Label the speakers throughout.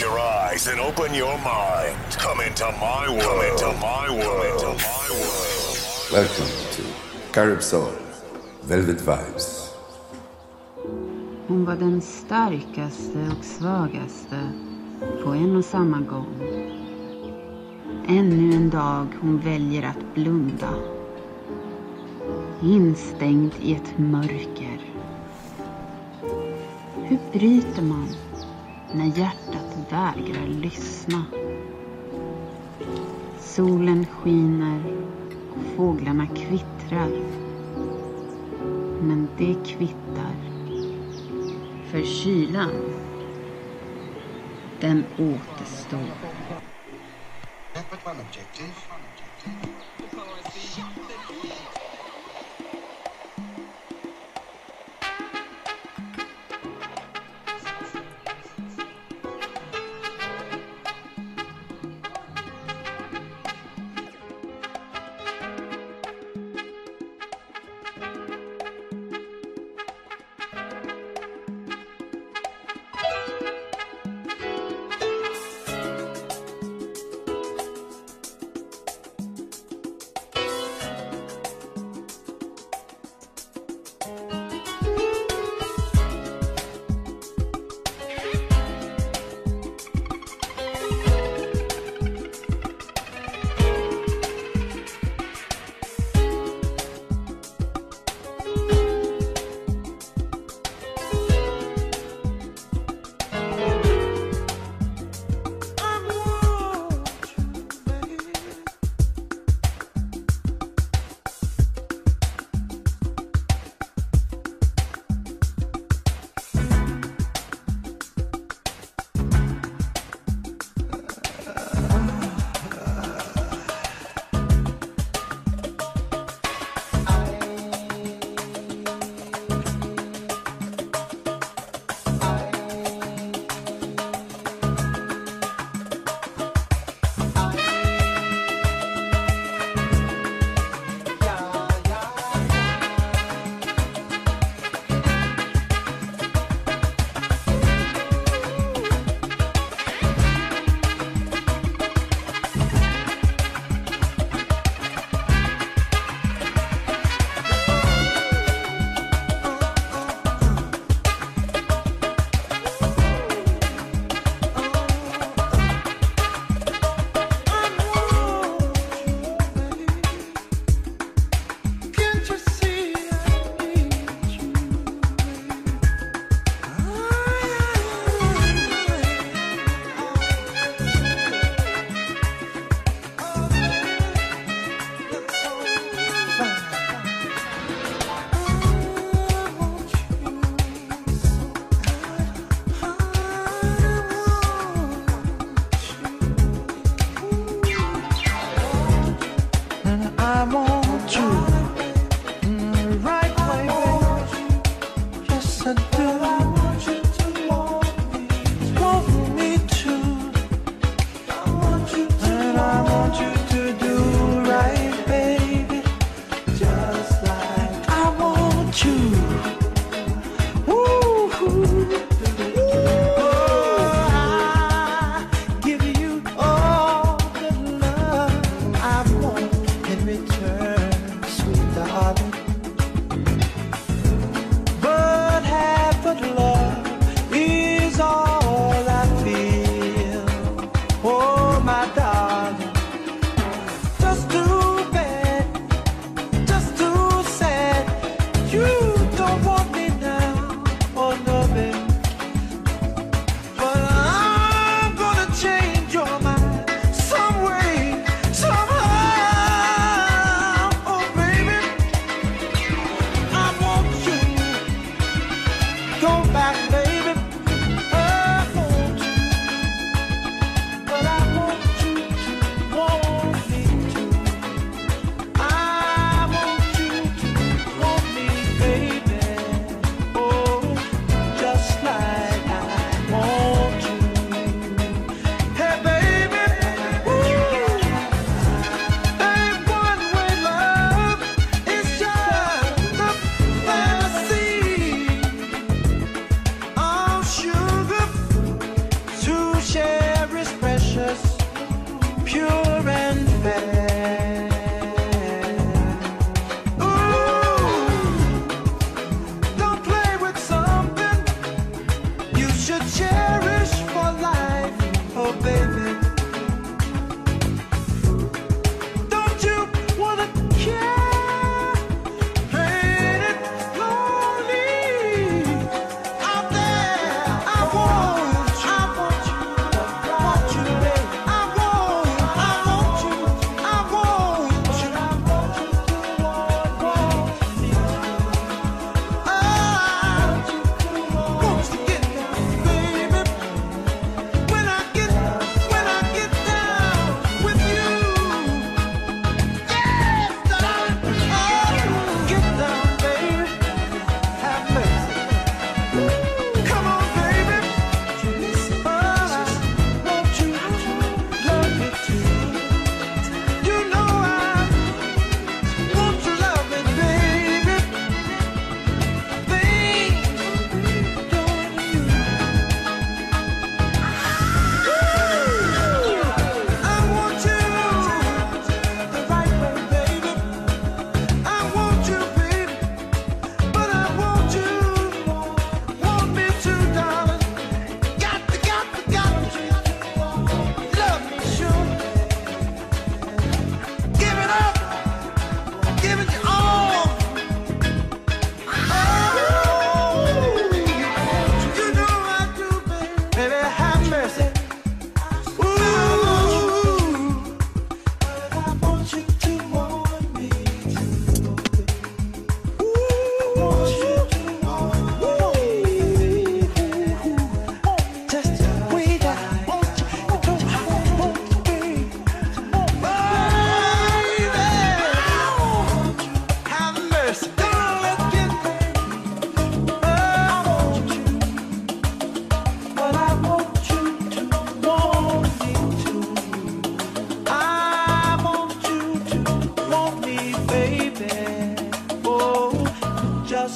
Speaker 1: Close your eyes and open your mind. Come into my world. Come into my world. Come into my world.
Speaker 2: Welcome to Carib Soul, Velvet Vibes.
Speaker 3: Hon var den starkaste och svagaste på en och samma gång. Ännu en dag hon väljer att blunda. Instängd i ett mörker. Hur bryter man när hjärtat vägrar lyssna? Solen skiner och fåglarna kvittrar. Men det kvittar. För kylan, den återstår.
Speaker 4: One objective.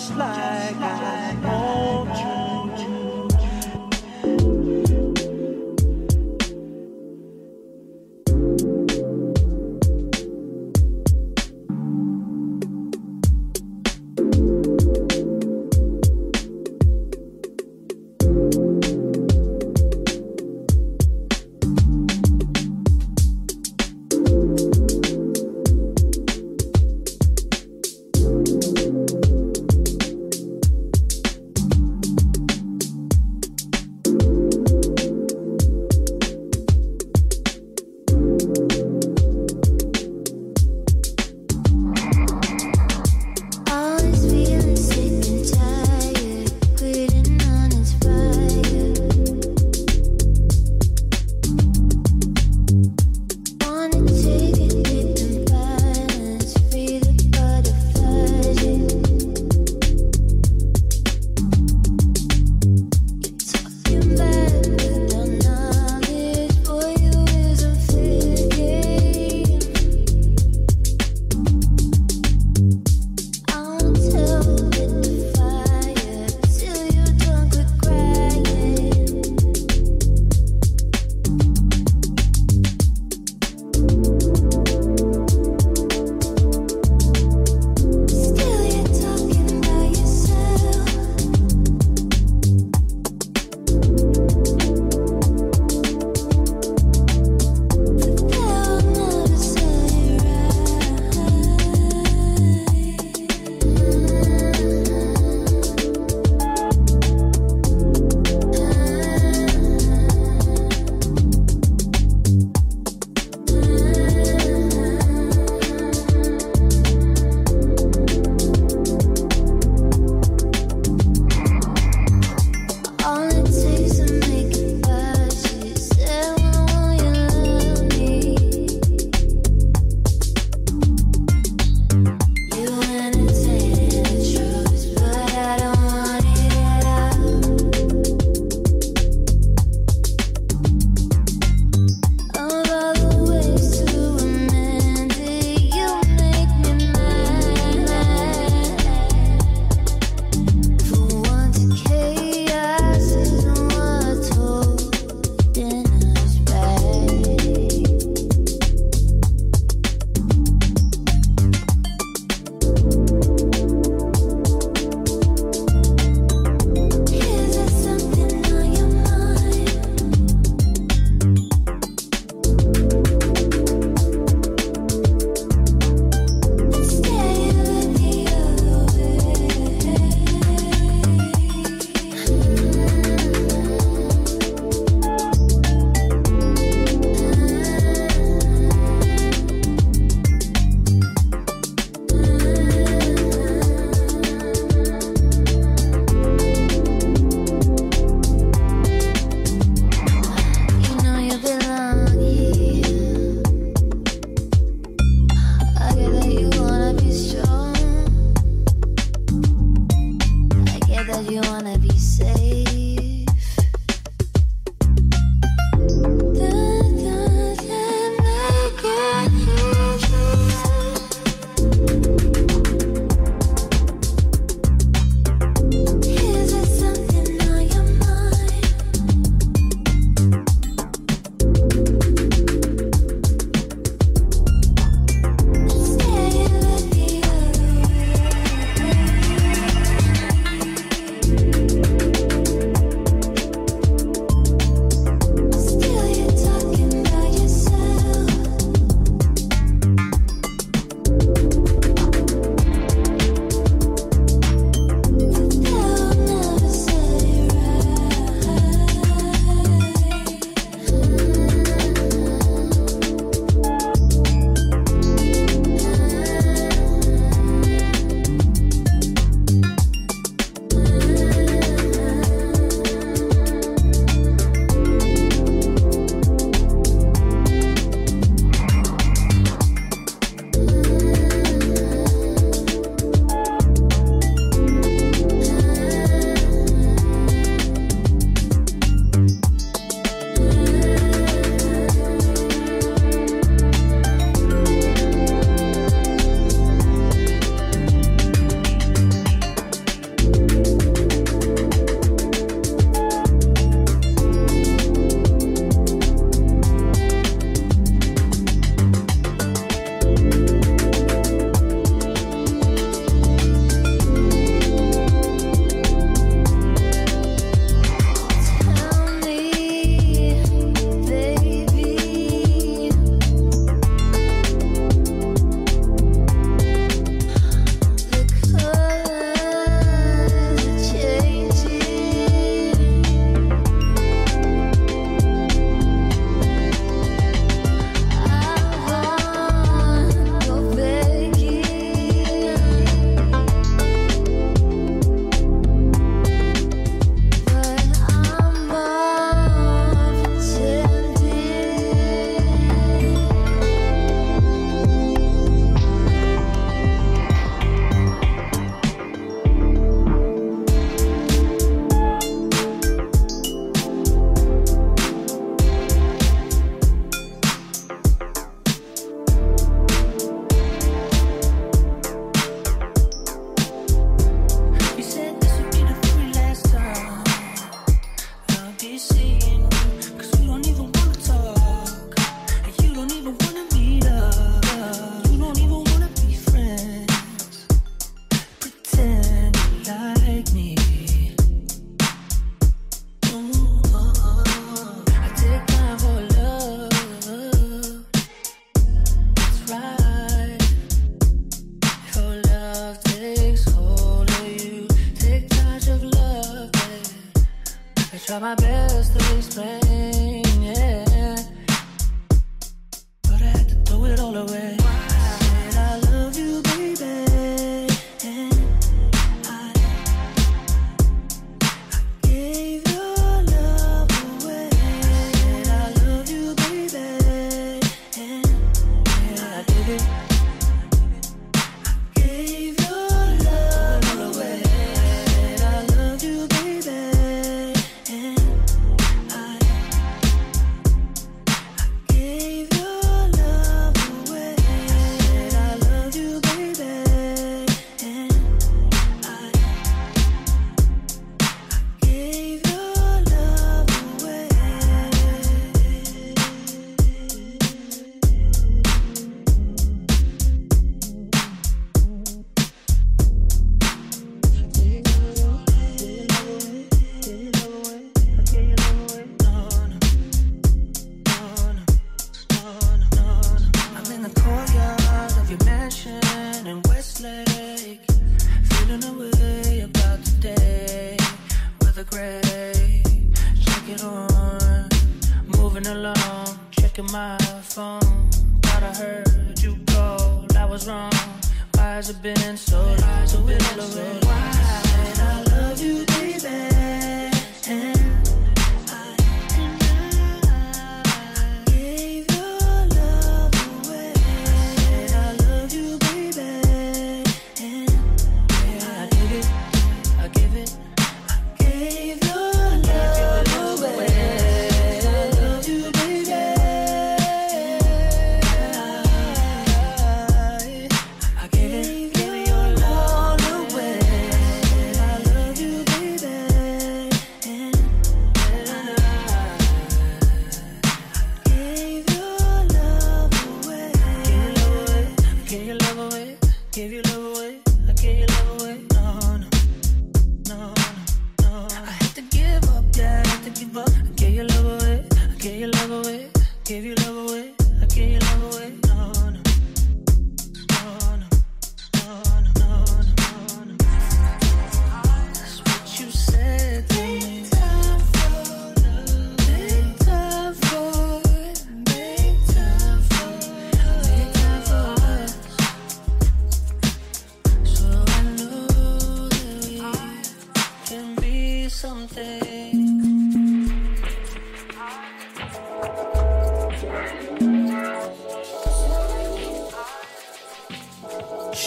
Speaker 5: Just like I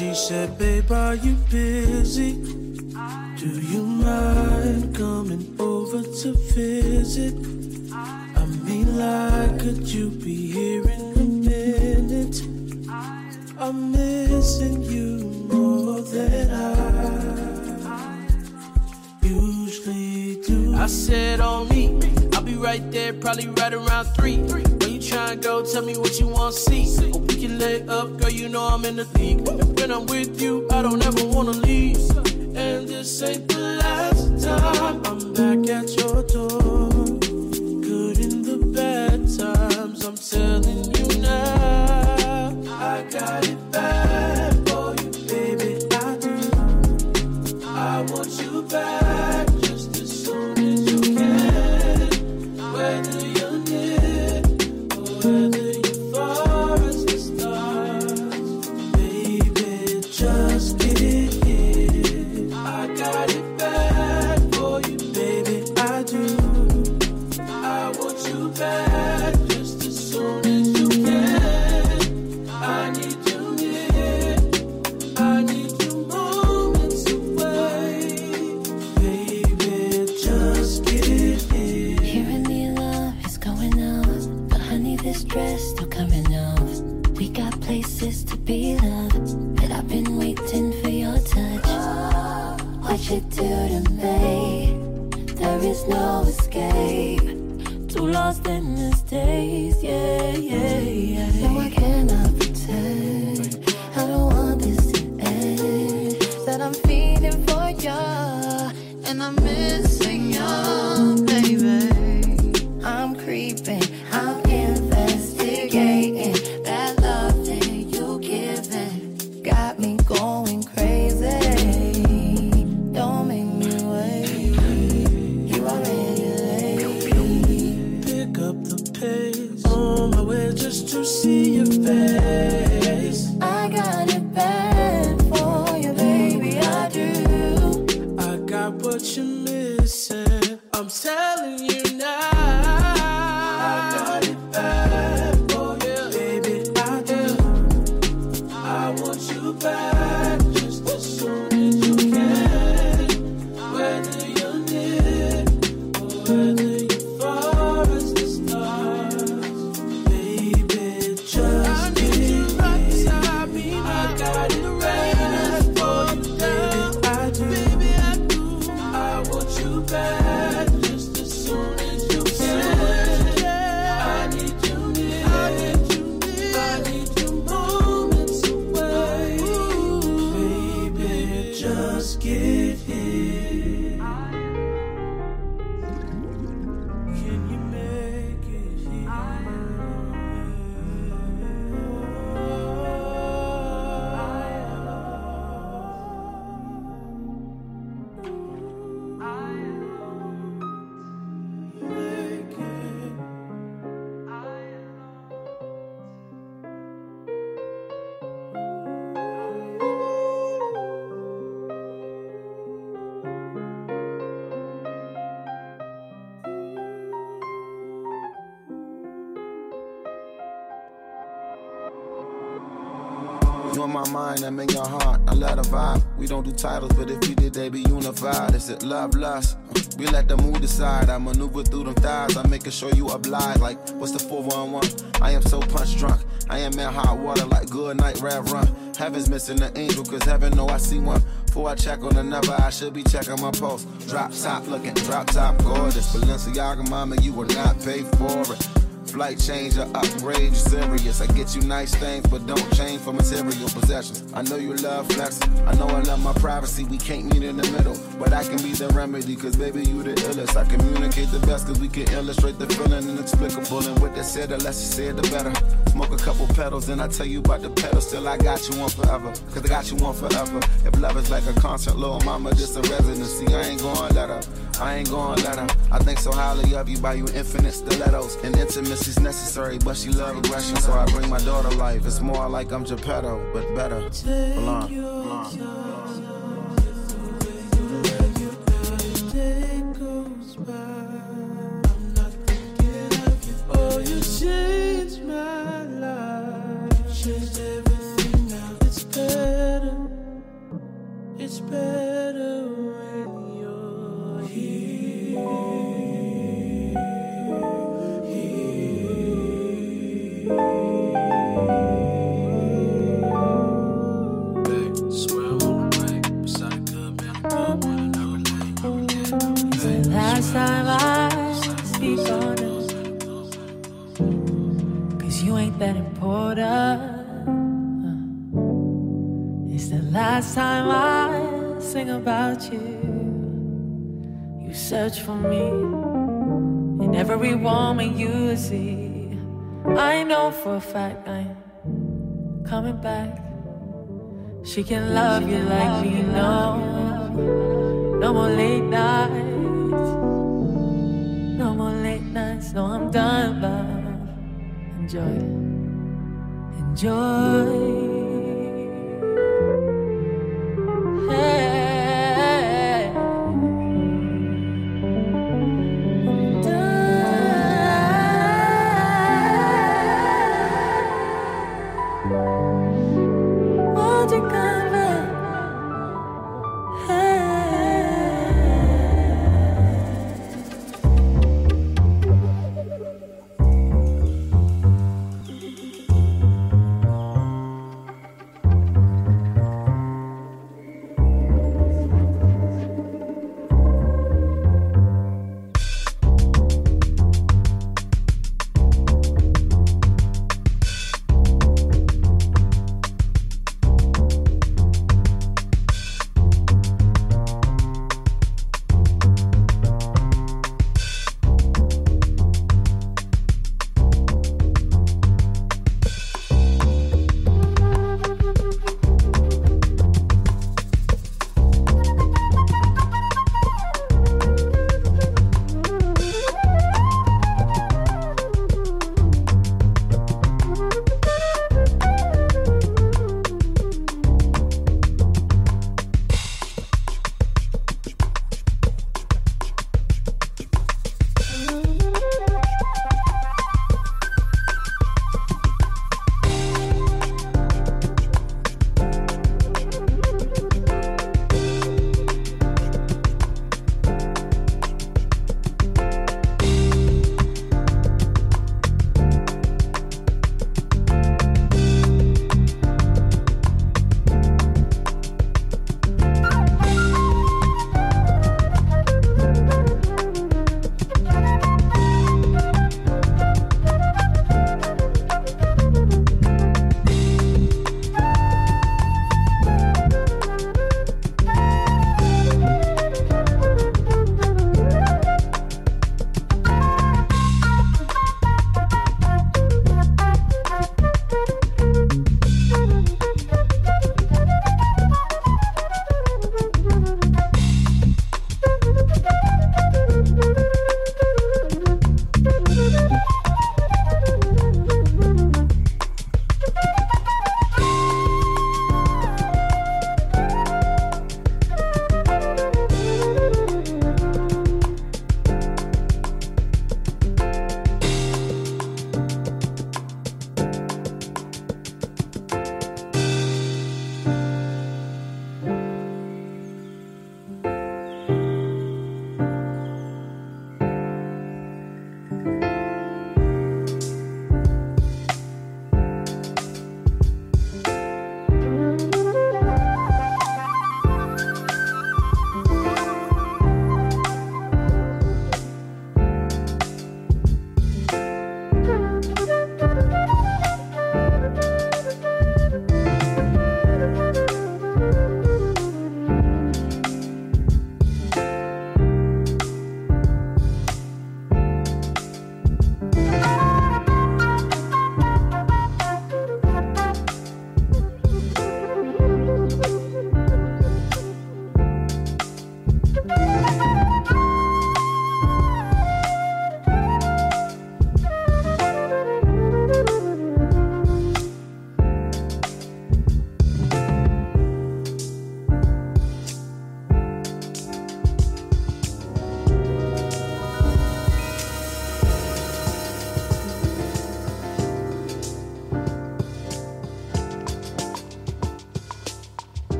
Speaker 5: She said, Babe, are you
Speaker 6: busy? Do you mind coming over to visit? I mean, like, could you be here in a minute? I'm missing you more than I usually do. I said, on me, I'll be right there, probably right around three trying to go, tell me what
Speaker 7: you want to see. We can lay up, girl, you know I'm in the league. And when I'm with you, I don't ever want to leave. And this ain't the last time I'm back at your door. listen. I'm telling you now. Love, lust? We let the mood decide. I maneuver through them thighs. I'm making sure you oblige. Like, what's the 411? I am so punch drunk. I am in hot water like good night rap run. Heaven's missing an angel, cause heaven know I see one. Before I check on another, I should be checking my pulse. Drop top looking, drop top gorgeous. Balenciaga, mama, you will not pay for it. Flight change or upgrade, serious. I get you nice things, but don't change for material possessions. I know you love flexing. I know I love my privacy. We can't meet in the middle, but I can be the remedy. Cause baby, you the illest. I communicate the best, cause we can illustrate the feeling inexplicable. And with that said, the less you say, the better. Smoke a couple petals, and I tell you about the pedal. Still, I got you on forever. Cause I got you on forever. If love is like a concert, little mama, just a residency. I ain't gonna let her. I ain't gonna let her. I think so highly of you by you infinite stilettos and intimacy is necessary, but she love aggression, so I bring my daughter life. It's more like I'm Geppetto, but better. Blonde.
Speaker 8: Time I sing about you. You search for me in every woman you see. I know for a fact I'm coming back. She can love you like me, no. No more late nights. No more late nights. No, I'm done, love. Enjoy. Enjoy.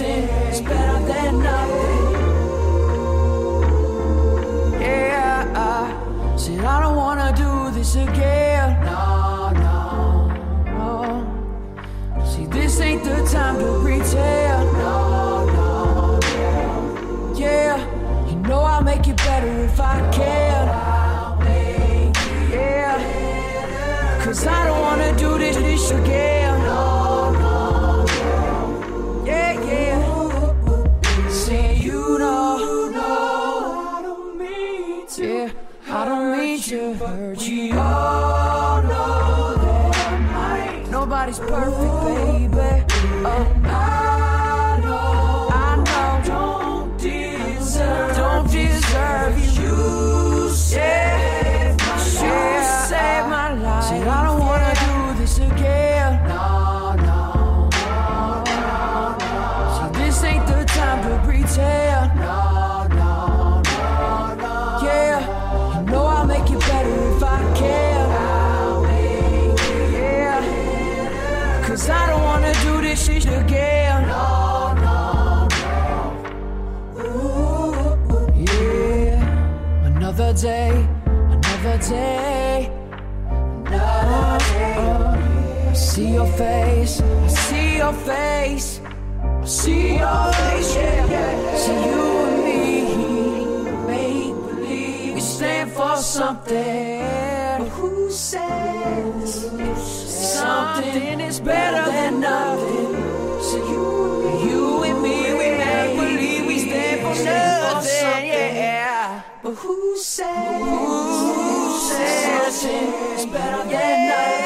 Speaker 9: nothing is better than nothing. Yeah, I said I don't wanna do this again. your face. See your face, yeah, yeah. See you and me. Make believe we stand for something. But who says something is better than nothing? So you and
Speaker 10: me, you and me we make believe we stand for
Speaker 8: something. yeah. But who says, who says something is better than nothing?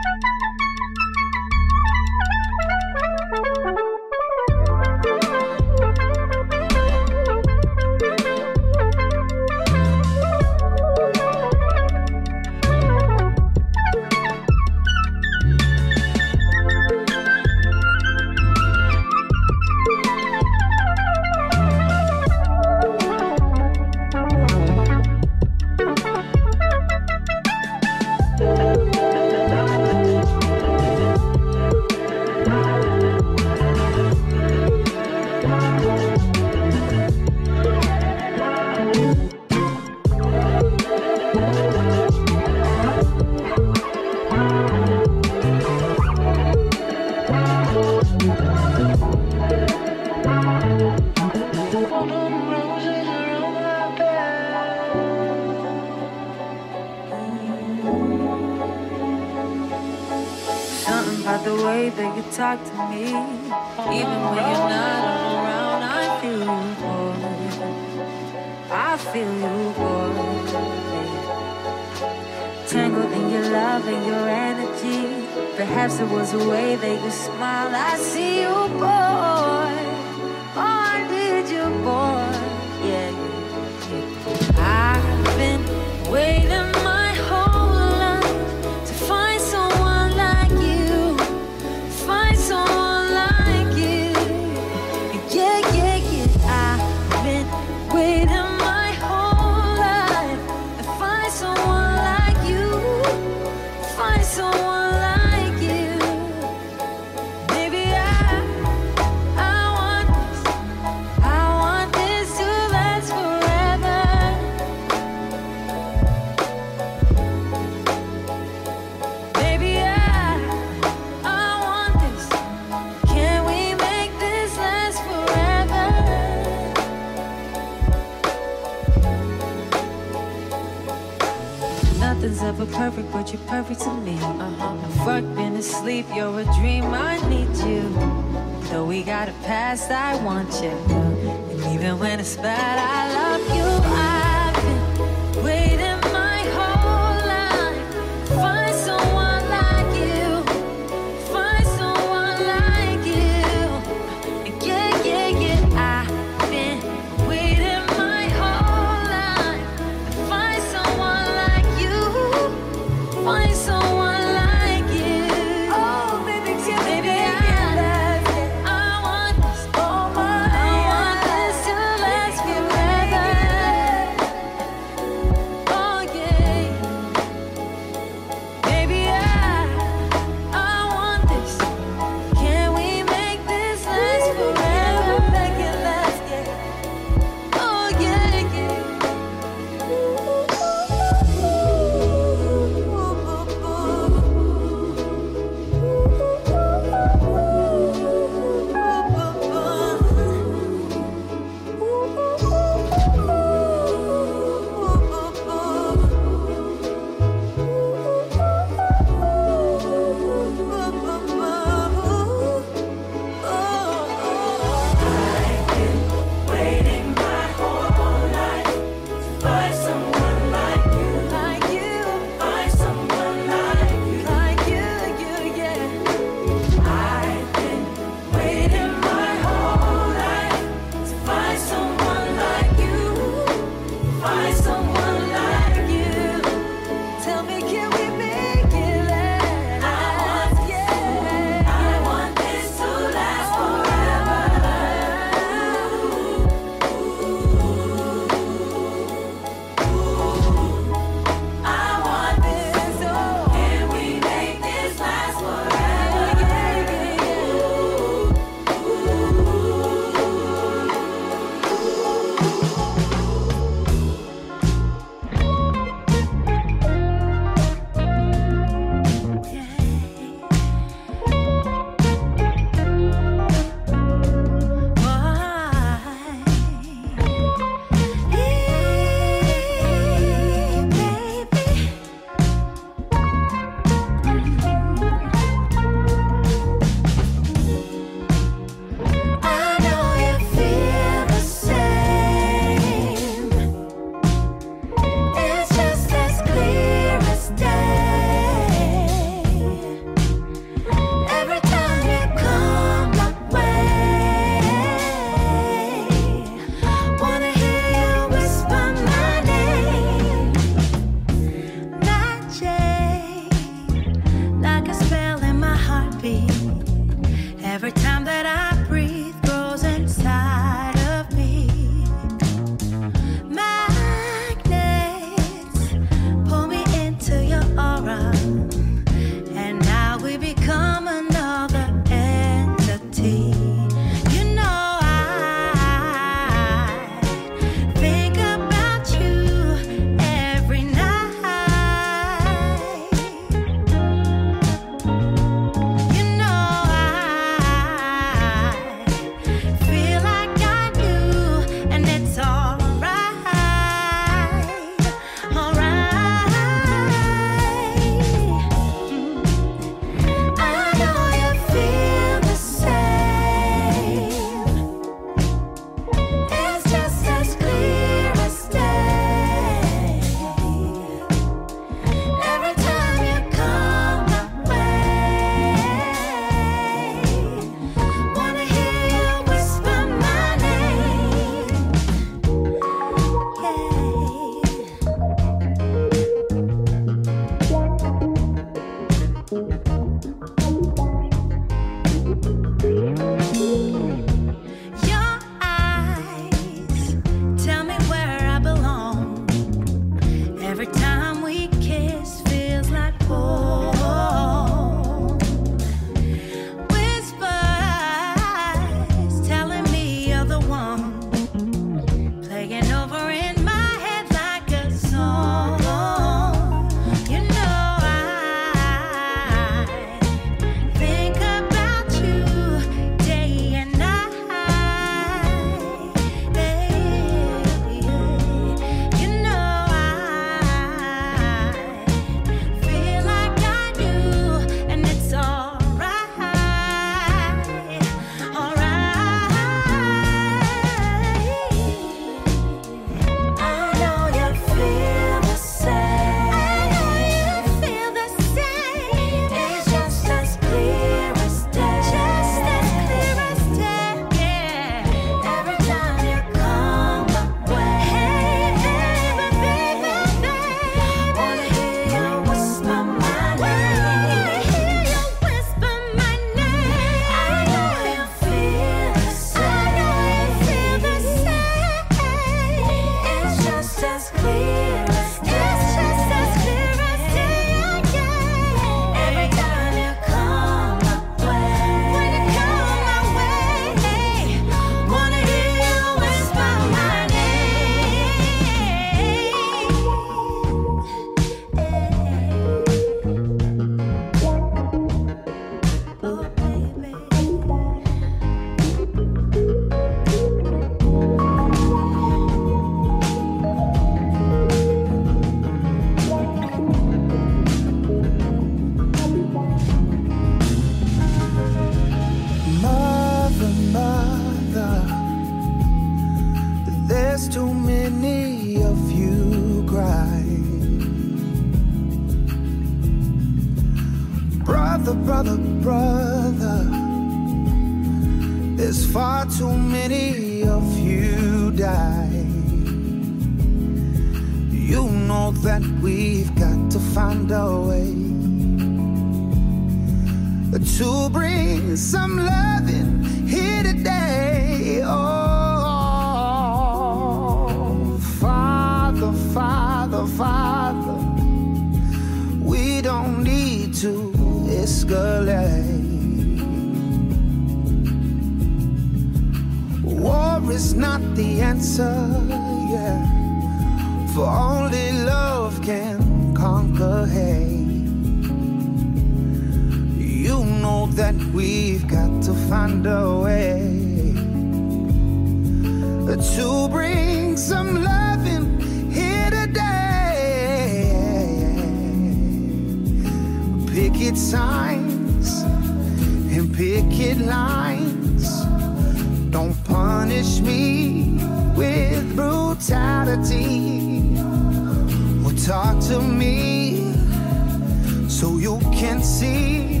Speaker 8: so you can see.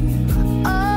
Speaker 8: Oh.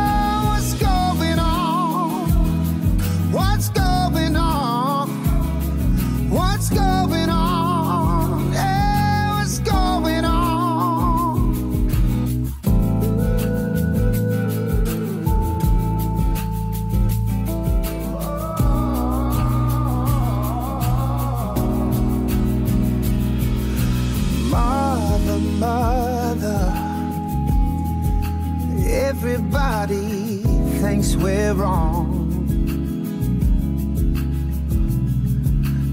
Speaker 8: we're wrong.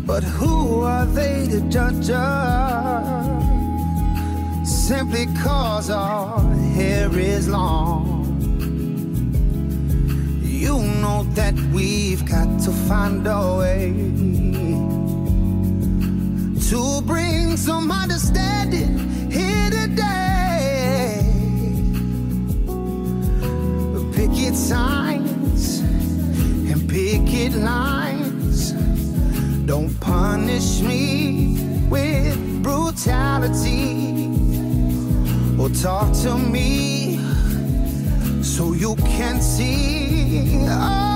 Speaker 8: But who are they to judge us? Simply cause our hair is long. You know that we've got to find a way to bring some understanding here today. Picket sign picket lines. Don't punish me with brutality or talk to me so you can see. Oh.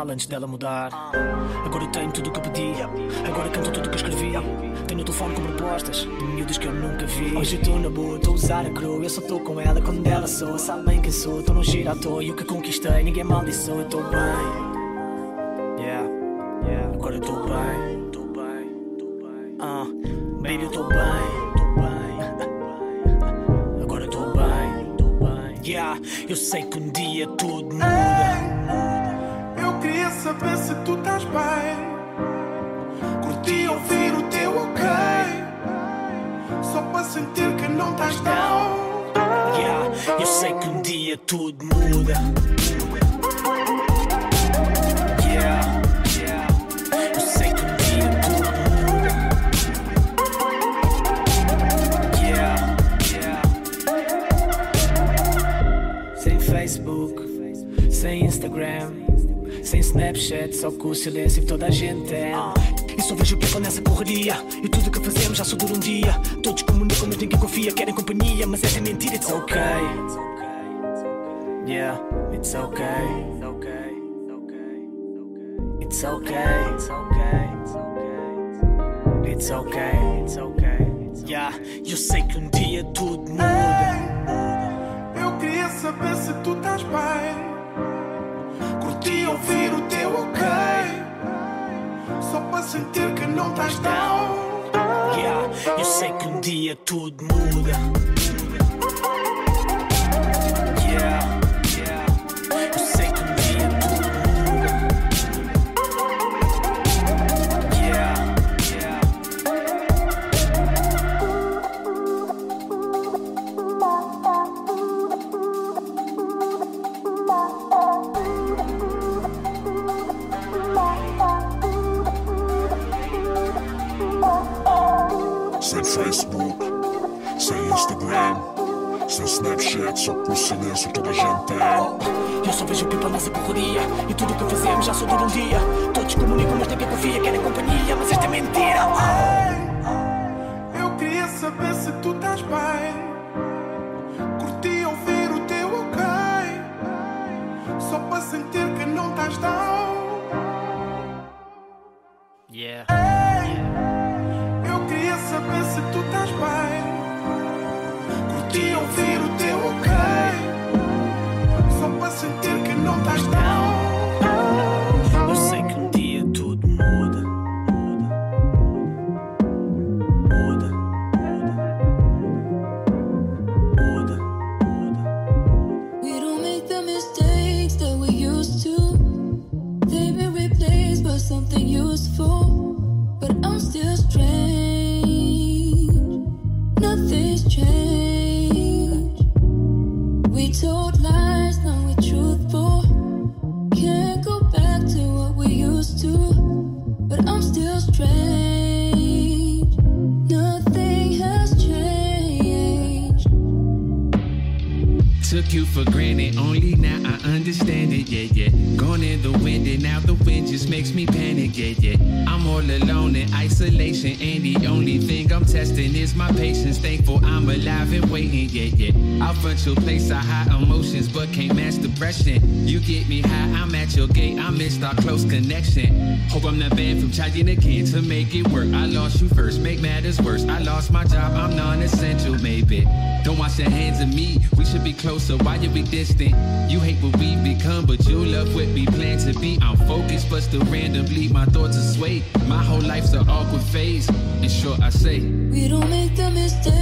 Speaker 11: Aproveitá-la antes dela mudar. Agora eu tenho tudo o que pedi, agora canto tudo o que escrevi. Tenho o telefone com propostas de miúdos que eu nunca vi. Hoje eu estou na boa, estou a usar a crew. Eu só estou com ela quando ela sou. Sabe bem quem sou, estou num giro à toa. E o que conquistei, ninguém maldiçou, eu estou bem.
Speaker 12: Para sentir que não estás down.
Speaker 11: Yeah, eu sei que um dia tudo muda. Yeah, yeah. Eu sei que um dia tudo muda. Yeah, yeah. Sem Facebook, sem Instagram, sem Snapchat, só com o silêncio que toda a gente tem. E só vejo people nessa correria. E tudo que fazemos já só dura um dia. Todos comunicam, mas ninguém confia Querem companhia, mas essa é mentira It's okay. Yeah, it's okay. It's okay. It's okay. It's okay It's okay Yeah, eu sei que um dia tudo muda.
Speaker 12: Eu queria saber se tu estás bem. Curti ouvir o teu ok. Só para sentir que não estás down.
Speaker 11: Yeah, eu sei que um dia tudo muda
Speaker 13: toda a gente.
Speaker 11: Eu só vejo people nessa correria E tudo que fazemos já só dura um dia Todos comunicam, mas ninguém confia Querem companhia, mas esta é mentira
Speaker 12: Eu queria saber se tu estás bem. Curti ouvir o teu ok. Só para sentir que não estás down.
Speaker 14: Closer. Why you be distant? You hate what we become, but you love what we plan to be. I'm focused, but still randomly my thoughts are swayed. My whole life's an awkward phase. In short, I say,
Speaker 10: We don't make the mistakes